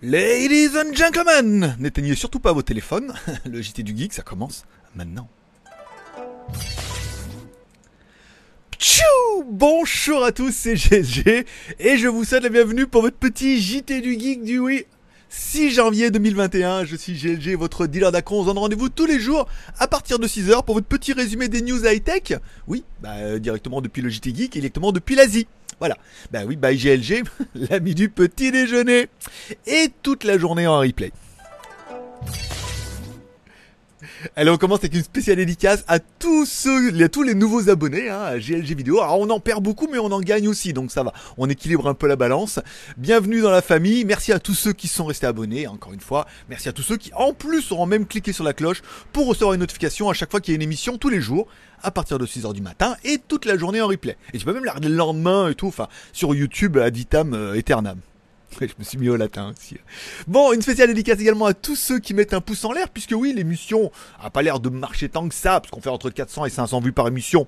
Ladies and gentlemen, n'éteignez surtout pas vos téléphones. Le JT du Geek, ça commence maintenant. Tchou Bonjour à tous, c'est GSG et je vous souhaite la bienvenue pour votre petit JT du Geek du oui 6 janvier 2021, je suis GLG, votre dealer d'acron. On se donne rendez-vous tous les jours à partir de 6h pour votre petit résumé des news high-tech. Oui, bah, euh, directement depuis le JT Geek et directement depuis l'Asie. Voilà. Bah oui, by GLG, l'ami du petit déjeuner. Et toute la journée en replay. Allez, on commence avec une spéciale dédicace à tous ceux, à tous les nouveaux abonnés hein, à GLG Vidéo. Alors on en perd beaucoup, mais on en gagne aussi, donc ça va. On équilibre un peu la balance. Bienvenue dans la famille. Merci à tous ceux qui sont restés abonnés. Encore une fois, merci à tous ceux qui, en plus, auront même cliqué sur la cloche pour recevoir une notification à chaque fois qu'il y a une émission tous les jours à partir de 6h du matin et toute la journée en replay. Et tu peux même la regarder le lendemain et tout, enfin, sur YouTube ad vitam euh, aeternam. je me suis mis au latin aussi. Bon, une spéciale dédicace également à tous ceux qui mettent un pouce en l'air, puisque oui, l'émission a pas l'air de marcher tant que ça, parce qu'on fait entre 400 et 500 vues par émission,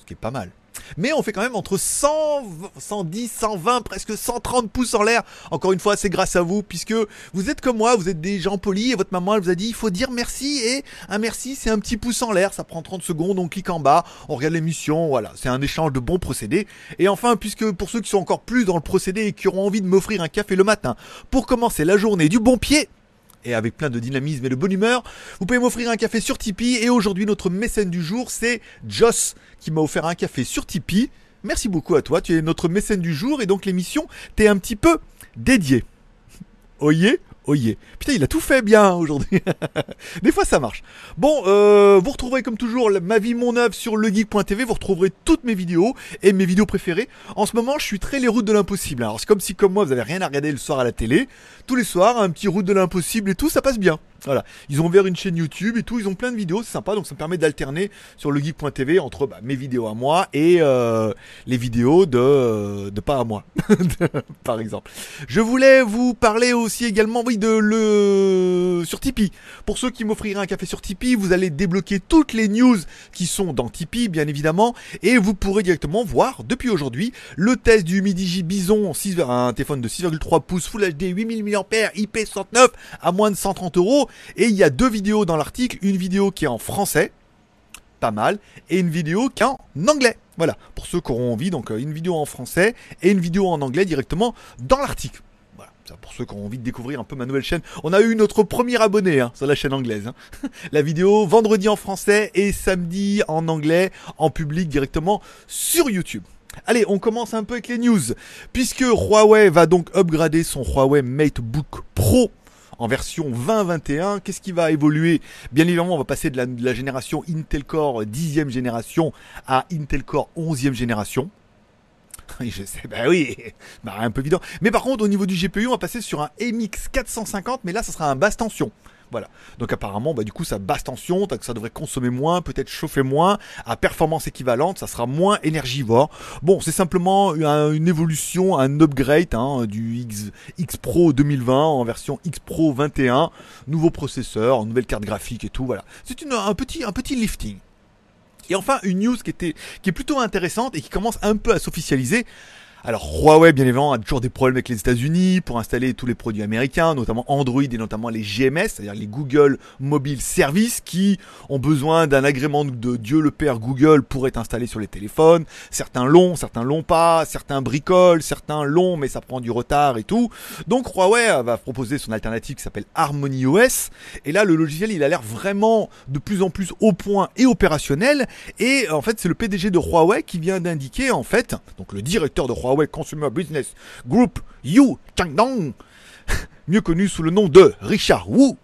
ce qui est pas mal. Mais on fait quand même entre 100, 110, 120, presque 130 pouces en l'air. Encore une fois, c'est grâce à vous, puisque vous êtes comme moi, vous êtes des gens polis, et votre maman, elle vous a dit, il faut dire merci, et un merci, c'est un petit pouce en l'air, ça prend 30 secondes, on clique en bas, on regarde l'émission, voilà, c'est un échange de bons procédés. Et enfin, puisque pour ceux qui sont encore plus dans le procédé et qui auront envie de m'offrir un café le matin, pour commencer la journée du bon pied, et avec plein de dynamisme et de bonne humeur, vous pouvez m'offrir un café sur Tipeee. Et aujourd'hui, notre mécène du jour, c'est Joss qui m'a offert un café sur Tipeee. Merci beaucoup à toi, tu es notre mécène du jour et donc l'émission t'est un petit peu dédiée. Oyez Oh yeah. Putain, il a tout fait bien aujourd'hui. Des fois, ça marche. Bon, euh, vous retrouverez comme toujours ma vie, mon œuvre sur legeek.tv. Vous retrouverez toutes mes vidéos et mes vidéos préférées. En ce moment, je suis très les routes de l'impossible. Alors, c'est comme si, comme moi, vous avez rien à regarder le soir à la télé. Tous les soirs, un petit route de l'impossible et tout, ça passe bien. Voilà, ils ont ouvert une chaîne YouTube et tout, ils ont plein de vidéos, c'est sympa, donc ça me permet d'alterner sur le geek.tv entre bah, mes vidéos à moi et euh, les vidéos de, de pas à moi, par exemple. Je voulais vous parler aussi également, oui, de le sur Tipeee. Pour ceux qui m'offriraient un café sur Tipeee, vous allez débloquer toutes les news qui sont dans Tipeee, bien évidemment, et vous pourrez directement voir depuis aujourd'hui le test du Midigi Bison 6, un téléphone de 6,3 pouces Full HD 8000 mAh IP69 à moins de 130 euros. Et il y a deux vidéos dans l'article, une vidéo qui est en français, pas mal, et une vidéo qui est en anglais. Voilà, pour ceux qui auront envie, donc euh, une vidéo en français et une vidéo en anglais directement dans l'article. Voilà, ça pour ceux qui ont envie de découvrir un peu ma nouvelle chaîne. On a eu notre premier abonné hein, sur la chaîne anglaise. Hein. La vidéo vendredi en français et samedi en anglais, en public directement sur YouTube. Allez, on commence un peu avec les news. Puisque Huawei va donc upgrader son Huawei MateBook Pro en version 2021. Qu'est-ce qui va évoluer? Bien évidemment, on va passer de la, génération Intel Core 10e génération à Intel Core 11e génération. Je sais, bah oui, bah un peu évident. Mais par contre, au niveau du GPU, on va passer sur un MX 450, mais là, ça sera un basse tension. Voilà. Donc apparemment, bah, du coup, ça basse tension, ça devrait consommer moins, peut-être chauffer moins, à performance équivalente, ça sera moins énergivore. Bon, c'est simplement une, évolution, un upgrade hein, du X, X Pro 2020 en version X Pro 21, nouveau processeur, nouvelle carte graphique et tout. Voilà. C'est un petit, un petit lifting. Et enfin, une news qui était, qui est plutôt intéressante et qui commence un peu à s'officialiser. Alors Huawei, bien évidemment, a toujours des problèmes avec les États-Unis pour installer tous les produits américains, notamment Android et notamment les GMS, c'est-à-dire les Google Mobile Services, qui ont besoin d'un agrément de Dieu le Père Google pour être installé sur les téléphones. Certains l'ont, certains l'ont pas, certains bricolent, certains l'ont, mais ça prend du retard et tout. Donc Huawei va proposer son alternative qui s'appelle Harmony OS. Et là, le logiciel, il a l'air vraiment de plus en plus au point et opérationnel. Et en fait, c'est le PDG de Huawei qui vient d'indiquer, en fait, donc le directeur de Huawei Huawei Consumer Business Group, Yu Changdong, mieux connu sous le nom de Richard Wu,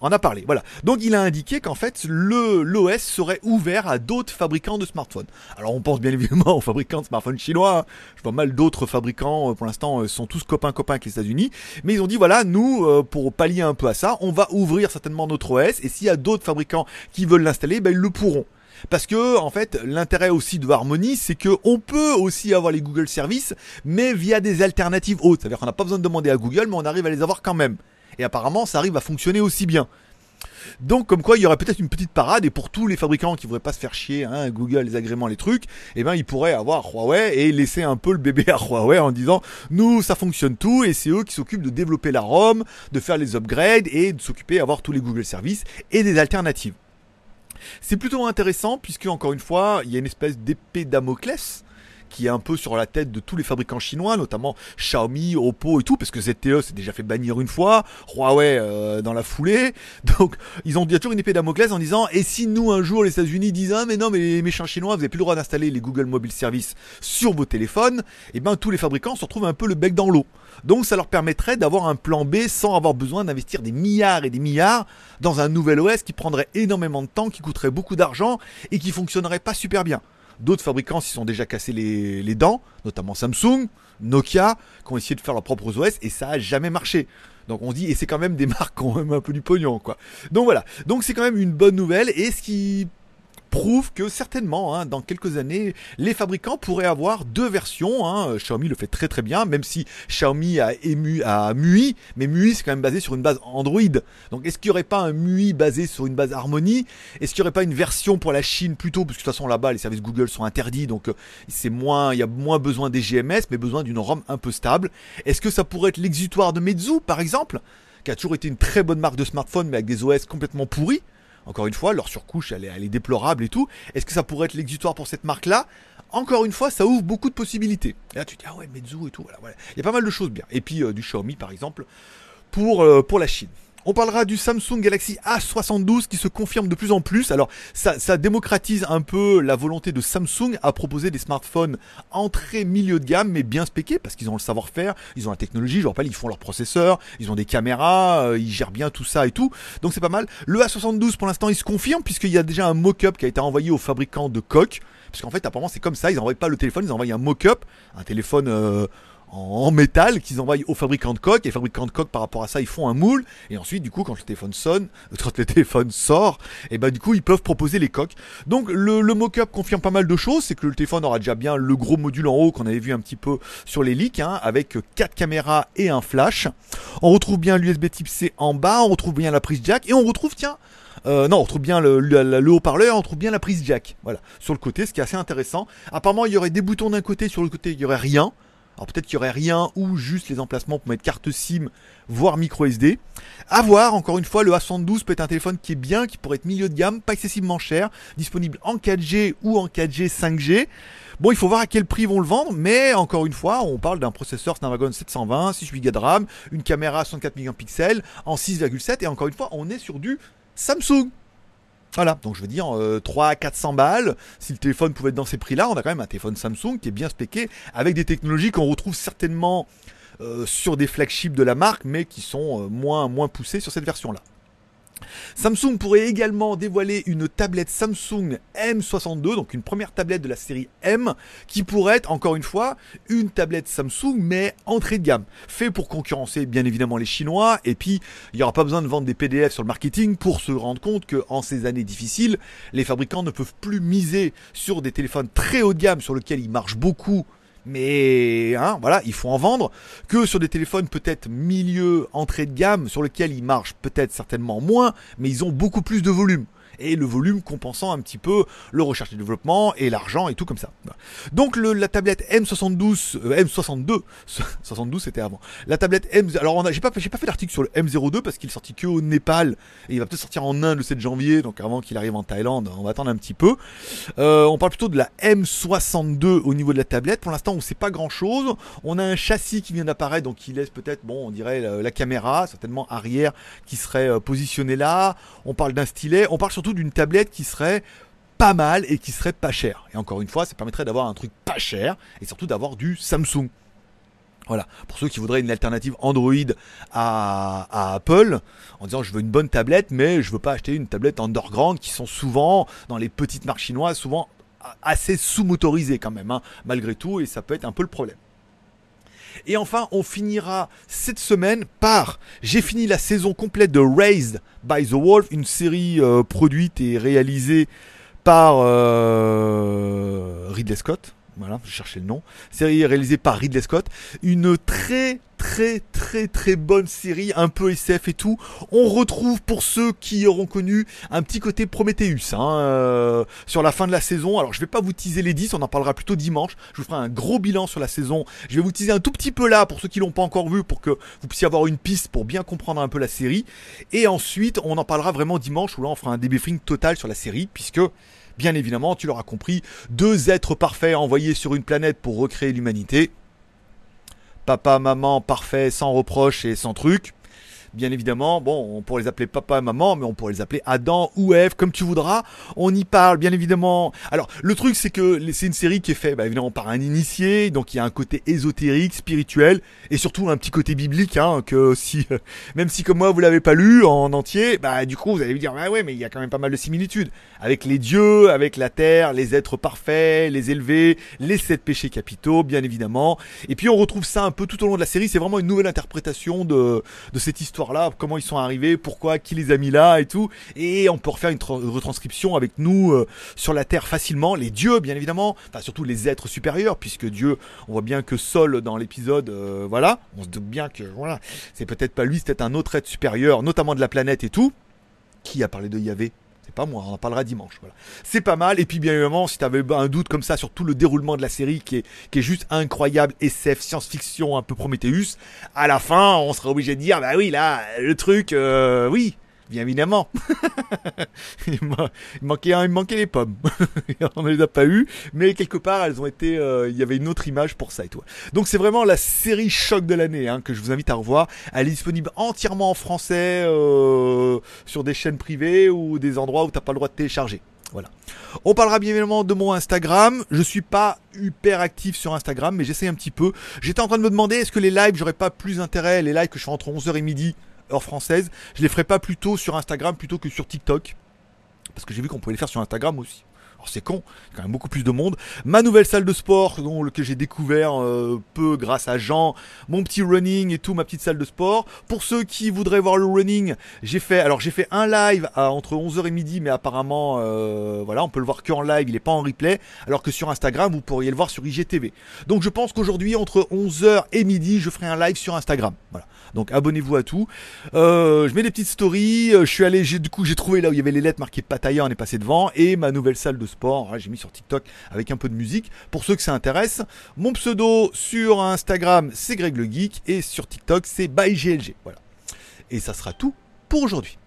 en a parlé. Voilà. Donc il a indiqué qu'en fait l'OS serait ouvert à d'autres fabricants de smartphones. Alors on pense bien évidemment aux fabricants de smartphones chinois. Hein. Je vois mal d'autres fabricants euh, pour l'instant euh, sont tous copains copains avec les États-Unis, mais ils ont dit voilà, nous euh, pour pallier un peu à ça, on va ouvrir certainement notre OS et s'il y a d'autres fabricants qui veulent l'installer, ben ils le pourront. Parce que en fait, l'intérêt aussi de Harmony, c'est que on peut aussi avoir les Google Services, mais via des alternatives hautes. C'est-à-dire qu'on n'a pas besoin de demander à Google, mais on arrive à les avoir quand même. Et apparemment, ça arrive à fonctionner aussi bien. Donc comme quoi il y aurait peut-être une petite parade et pour tous les fabricants qui voudraient pas se faire chier, hein, Google, les agréments, les trucs, eh ben ils pourraient avoir Huawei et laisser un peu le bébé à Huawei en disant nous ça fonctionne tout et c'est eux qui s'occupent de développer la ROM, de faire les upgrades et de s'occuper d'avoir tous les Google Services et des alternatives. C'est plutôt intéressant puisque encore une fois il y a une espèce d'épée Damoclès qui est un peu sur la tête de tous les fabricants chinois, notamment Xiaomi, Oppo et tout, parce que ZTE s'est déjà fait bannir une fois, Huawei euh, dans la foulée. Donc ils ont toujours une épée Damoclès en disant et si nous un jour les États-Unis disent ah mais non mais les méchants chinois vous n'avez plus le droit d'installer les Google Mobile Service sur vos téléphones, et eh ben tous les fabricants se retrouvent un peu le bec dans l'eau. Donc ça leur permettrait d'avoir un plan B sans avoir besoin d'investir des milliards et des milliards dans un nouvel OS qui prendrait énormément de temps, qui coûterait beaucoup d'argent et qui fonctionnerait pas super bien. D'autres fabricants s'y sont déjà cassés les, dents, notamment Samsung, Nokia, qui ont essayé de faire leurs propres OS et ça a jamais marché. Donc on dit, et c'est quand même des marques qui ont même un peu du pognon, quoi. Donc voilà. Donc c'est quand même une bonne nouvelle. Et ce qui prouve que certainement, hein, dans quelques années, les fabricants pourraient avoir deux versions. Hein. Xiaomi le fait très très bien, même si Xiaomi a ému à MUI, mais MUI c'est quand même basé sur une base Android. Donc est-ce qu'il n'y aurait pas un MUI basé sur une base Harmony Est-ce qu'il n'y aurait pas une version pour la Chine plutôt, parce que de toute façon là-bas les services Google sont interdits, donc euh, c'est moins, il y a moins besoin des GMS, mais besoin d'une ROM un peu stable. Est-ce que ça pourrait être l'exutoire de Meizu par exemple, qui a toujours été une très bonne marque de smartphone, mais avec des OS complètement pourris? Encore une fois, leur surcouche, elle est, déplorable et tout. Est-ce que ça pourrait être l'exutoire pour cette marque-là? Encore une fois, ça ouvre beaucoup de possibilités. Et là, tu te dis, ah ouais, Meizu et tout, voilà, Il y a pas mal de choses bien. Et puis, euh, du Xiaomi, par exemple, pour, euh, pour la Chine. On parlera du Samsung Galaxy A72 qui se confirme de plus en plus. Alors ça, démocratise un peu la volonté de Samsung à proposer des smartphones entrée milieu de gamme mais bien spéqués parce qu'ils ont le savoir-faire, ils ont la technologie, je rappelle, ils font leur processeur, ils ont des caméras, euh, ils gèrent bien tout ça et tout. Donc c'est pas mal. Le A72 pour l'instant il se confirme puisqu'il y a déjà un mock-up qui a été envoyé aux fabricants de coques. Parce qu'en fait apparemment c'est comme ça, ils n'envoient pas le téléphone, ils envoient un mock-up, un téléphone... Euh, en métal qu'ils envoient aux fabricants de coques. Et les fabricants de coques, par rapport à ça, ils font un moule. Et ensuite, du coup, quand le téléphone sonne, quand le téléphone sort, et ben du coup, ils peuvent proposer les coques. Donc le, le mock-up confirme pas mal de choses. C'est que le téléphone aura déjà bien le gros module en haut qu'on avait vu un petit peu sur les leaks, hein, avec quatre caméras et un flash. On retrouve bien l'USB Type C en bas. On retrouve bien la prise jack et on retrouve, tiens. Euh, non, on retrouve bien le, le haut-parleur, on trouve bien la prise jack. Voilà, sur le côté, ce qui est assez intéressant. Apparemment, il y aurait des boutons d'un côté, sur le côté, il y aurait rien. Alors peut-être qu'il y aurait rien ou juste les emplacements pour mettre carte SIM, voire micro SD. A voir, encore une fois, le A72 peut être un téléphone qui est bien, qui pourrait être milieu de gamme, pas excessivement cher, disponible en 4G ou en 4G 5G. Bon, il faut voir à quel prix ils vont le vendre, mais encore une fois, on parle d'un processeur Snapdragon 720, 6 Go de RAM, une caméra 64 mégapixels en 6,7 et encore une fois, on est sur du Samsung. Voilà, donc je veux dire 3 à 400 balles. Si le téléphone pouvait être dans ces prix-là, on a quand même un téléphone Samsung qui est bien spéqué avec des technologies qu'on retrouve certainement euh, sur des flagships de la marque, mais qui sont euh, moins, moins poussées sur cette version-là. Samsung pourrait également dévoiler une tablette Samsung M62, donc une première tablette de la série M, qui pourrait être encore une fois une tablette Samsung mais entrée de gamme, fait pour concurrencer bien évidemment les Chinois. Et puis il n'y aura pas besoin de vendre des PDF sur le marketing pour se rendre compte que en ces années difficiles, les fabricants ne peuvent plus miser sur des téléphones très haut de gamme sur lesquels ils marchent beaucoup mais hein, voilà, il faut en vendre, que sur des téléphones peut-être milieu, entrée de gamme, sur lesquels ils marchent peut-être certainement moins, mais ils ont beaucoup plus de volume et le volume compensant un petit peu le recherche et développement et l'argent et tout comme ça. Donc le, la tablette M72, euh, M62, 72 c'était avant. La tablette M, alors j'ai pas, j'ai pas fait l'article sur le M02 parce qu'il est sorti que au Népal et il va peut-être sortir en Inde le 7 janvier, donc avant qu'il arrive en Thaïlande, on va attendre un petit peu. Euh, on parle plutôt de la M62 au niveau de la tablette. Pour l'instant, on sait pas grand chose. On a un châssis qui vient d'apparaître, donc qui laisse peut-être, bon, on dirait la, la caméra, certainement arrière, qui serait euh, positionnée là. On parle d'un stylet. On parle surtout d'une tablette qui serait pas mal et qui serait pas cher. Et encore une fois, ça permettrait d'avoir un truc pas cher et surtout d'avoir du Samsung. Voilà, pour ceux qui voudraient une alternative Android à, Apple, en disant je veux une bonne tablette, mais je veux pas acheter une tablette underground qui sont souvent, dans les petites marques chinoises, souvent assez sous-motorisées quand même, hein, malgré tout, et ça peut être un peu le problème. Et enfin, on finira cette semaine par j'ai fini la saison complète de Raised by the Wolf, une série euh, produite et réalisée par euh, Ridley Scott. Voilà, je cherchais le nom. Série réalisée par Ridley Scott. Une très très très très bonne série, un peu SF et tout. On retrouve pour ceux qui auront connu un petit côté Prometheus hein, euh, sur la fin de la saison. Alors je vais pas vous teaser les 10, on en parlera plutôt dimanche. Je vous ferai un gros bilan sur la saison. Je vais vous teaser un tout petit peu là pour ceux qui l'ont pas encore vu pour que vous puissiez avoir une piste pour bien comprendre un peu la série. Et ensuite on en parlera vraiment dimanche où là on fera un débriefing total sur la série puisque bien évidemment, tu l'auras compris, deux êtres parfaits envoyés sur une planète pour recréer l'humanité papa, maman, parfait, sans reproche et sans truc bien évidemment. Bon, on pourrait les appeler papa et maman, mais on pourrait les appeler Adam ou Eve, comme tu voudras. On y parle, bien évidemment. Alors, le truc, c'est que c'est une série qui est faite, bah, évidemment, par un initié, donc il y a un côté ésotérique, spirituel, et surtout un petit côté biblique, hein, que si, même si comme moi vous l'avez pas lu en entier, bah du coup vous allez vous dire, bah ouais, mais il y a quand même pas mal de similitudes avec les dieux, avec la terre, les êtres parfaits, les élevés, les sept péchés capitaux, bien évidemment. Et puis on retrouve ça un peu tout au long de la série. C'est vraiment une nouvelle interprétation de de cette histoire là comment ils sont arrivés, pourquoi, qui les a mis là et tout. Et on peut refaire une retranscription avec nous euh, sur la Terre facilement, les dieux bien évidemment, enfin surtout les êtres supérieurs, puisque Dieu, on voit bien que Sol dans l'épisode, euh, voilà, on se doute bien que voilà, c'est peut-être pas lui, c'est peut-être un autre être supérieur, notamment de la planète et tout. Qui a parlé de Yahvé pas moi, on en parlera dimanche. Voilà. C'est pas mal. Et puis bien évidemment, si tu avais un doute comme ça sur tout le déroulement de la série, qui est, qui est juste incroyable, SF, science-fiction, un peu Prometheus, à la fin, on serait obligé de dire, bah oui, là, le truc, euh, oui, bien évidemment. il, manquait, il manquait les pommes. on ne les a pas eu, mais quelque part elles ont été. Euh, il y avait une autre image pour ça et tout. Donc c'est vraiment la série choc de l'année hein, que je vous invite à revoir. Elle est disponible entièrement en français euh, sur des chaînes privées ou des endroits où t'as pas le droit de télécharger. Voilà. On parlera bien évidemment de mon Instagram. Je suis pas hyper actif sur Instagram, mais j'essaie un petit peu. J'étais en train de me demander est-ce que les lives, j'aurais pas plus intérêt, les lives que je fais entre 11h et midi, heure française, je les ferai pas plutôt sur Instagram plutôt que sur TikTok. Parce que j'ai vu qu'on pouvait les faire sur Instagram aussi. Alors c'est con, quand même beaucoup plus de monde. Ma nouvelle salle de sport, que j'ai découvert euh, peu grâce à Jean, mon petit running et tout, ma petite salle de sport. Pour ceux qui voudraient voir le running, j'ai fait, alors j'ai fait un live entre 11h et midi, mais apparemment, euh, voilà, on peut le voir qu'en live, il n'est pas en replay. Alors que sur Instagram, vous pourriez le voir sur IGTV. Donc je pense qu'aujourd'hui, entre 11h et midi, je ferai un live sur Instagram. Voilà. Donc abonnez-vous à tout. Euh, je mets des petites stories. Je suis allé, du coup, j'ai trouvé là où il y avait les lettres marquées Pataya, on est passé devant, et ma nouvelle salle de sport. J'ai mis sur TikTok avec un peu de musique. Pour ceux que ça intéresse, mon pseudo sur Instagram, c'est Greg le Geek, et sur TikTok, c'est ByGLG. Voilà. Et ça sera tout pour aujourd'hui.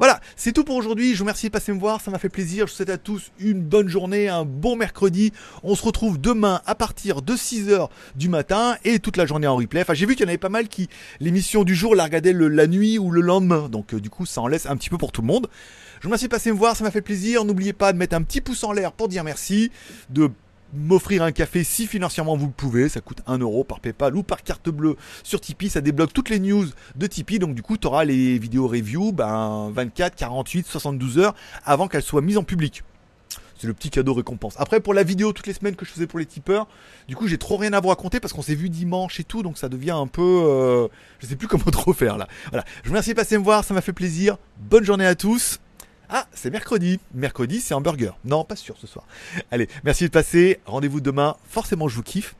Voilà, c'est tout pour aujourd'hui. Je vous remercie de passer me voir, ça m'a fait plaisir. Je vous souhaite à tous une bonne journée, un bon mercredi. On se retrouve demain à partir de 6h du matin et toute la journée en replay. Enfin, j'ai vu qu'il y en avait pas mal qui l'émission du jour la regardaient la nuit ou le lendemain. Donc euh, du coup, ça en laisse un petit peu pour tout le monde. Je vous remercie de passer me voir, ça m'a fait plaisir. N'oubliez pas de mettre un petit pouce en l'air pour dire merci, de m'offrir un café si financièrement vous le pouvez. Ça coûte 1 euro par PayPal ou par carte bleue sur Tipeee. Ça débloque toutes les news de Tipeee. Donc du coup, tu auras les vidéos review ben, 24, 48, 72 heures avant qu'elles soient mises en public. C'est le petit cadeau récompense. Après, pour la vidéo toutes les semaines que je faisais pour les tipeurs, du coup, j'ai trop rien à vous raconter parce qu'on s'est vu dimanche et tout, donc ça devient un peu, euh, je sais plus comment trop faire là. Voilà. Je vous remercie de passer me voir, ça m'a fait plaisir. Bonne journée à tous. Ah, c'est mercredi. Mercredi, c'est hamburger. Non, pas sûr ce soir. Allez, merci de passer. Rendez-vous demain. Forcément, je vous kiffe.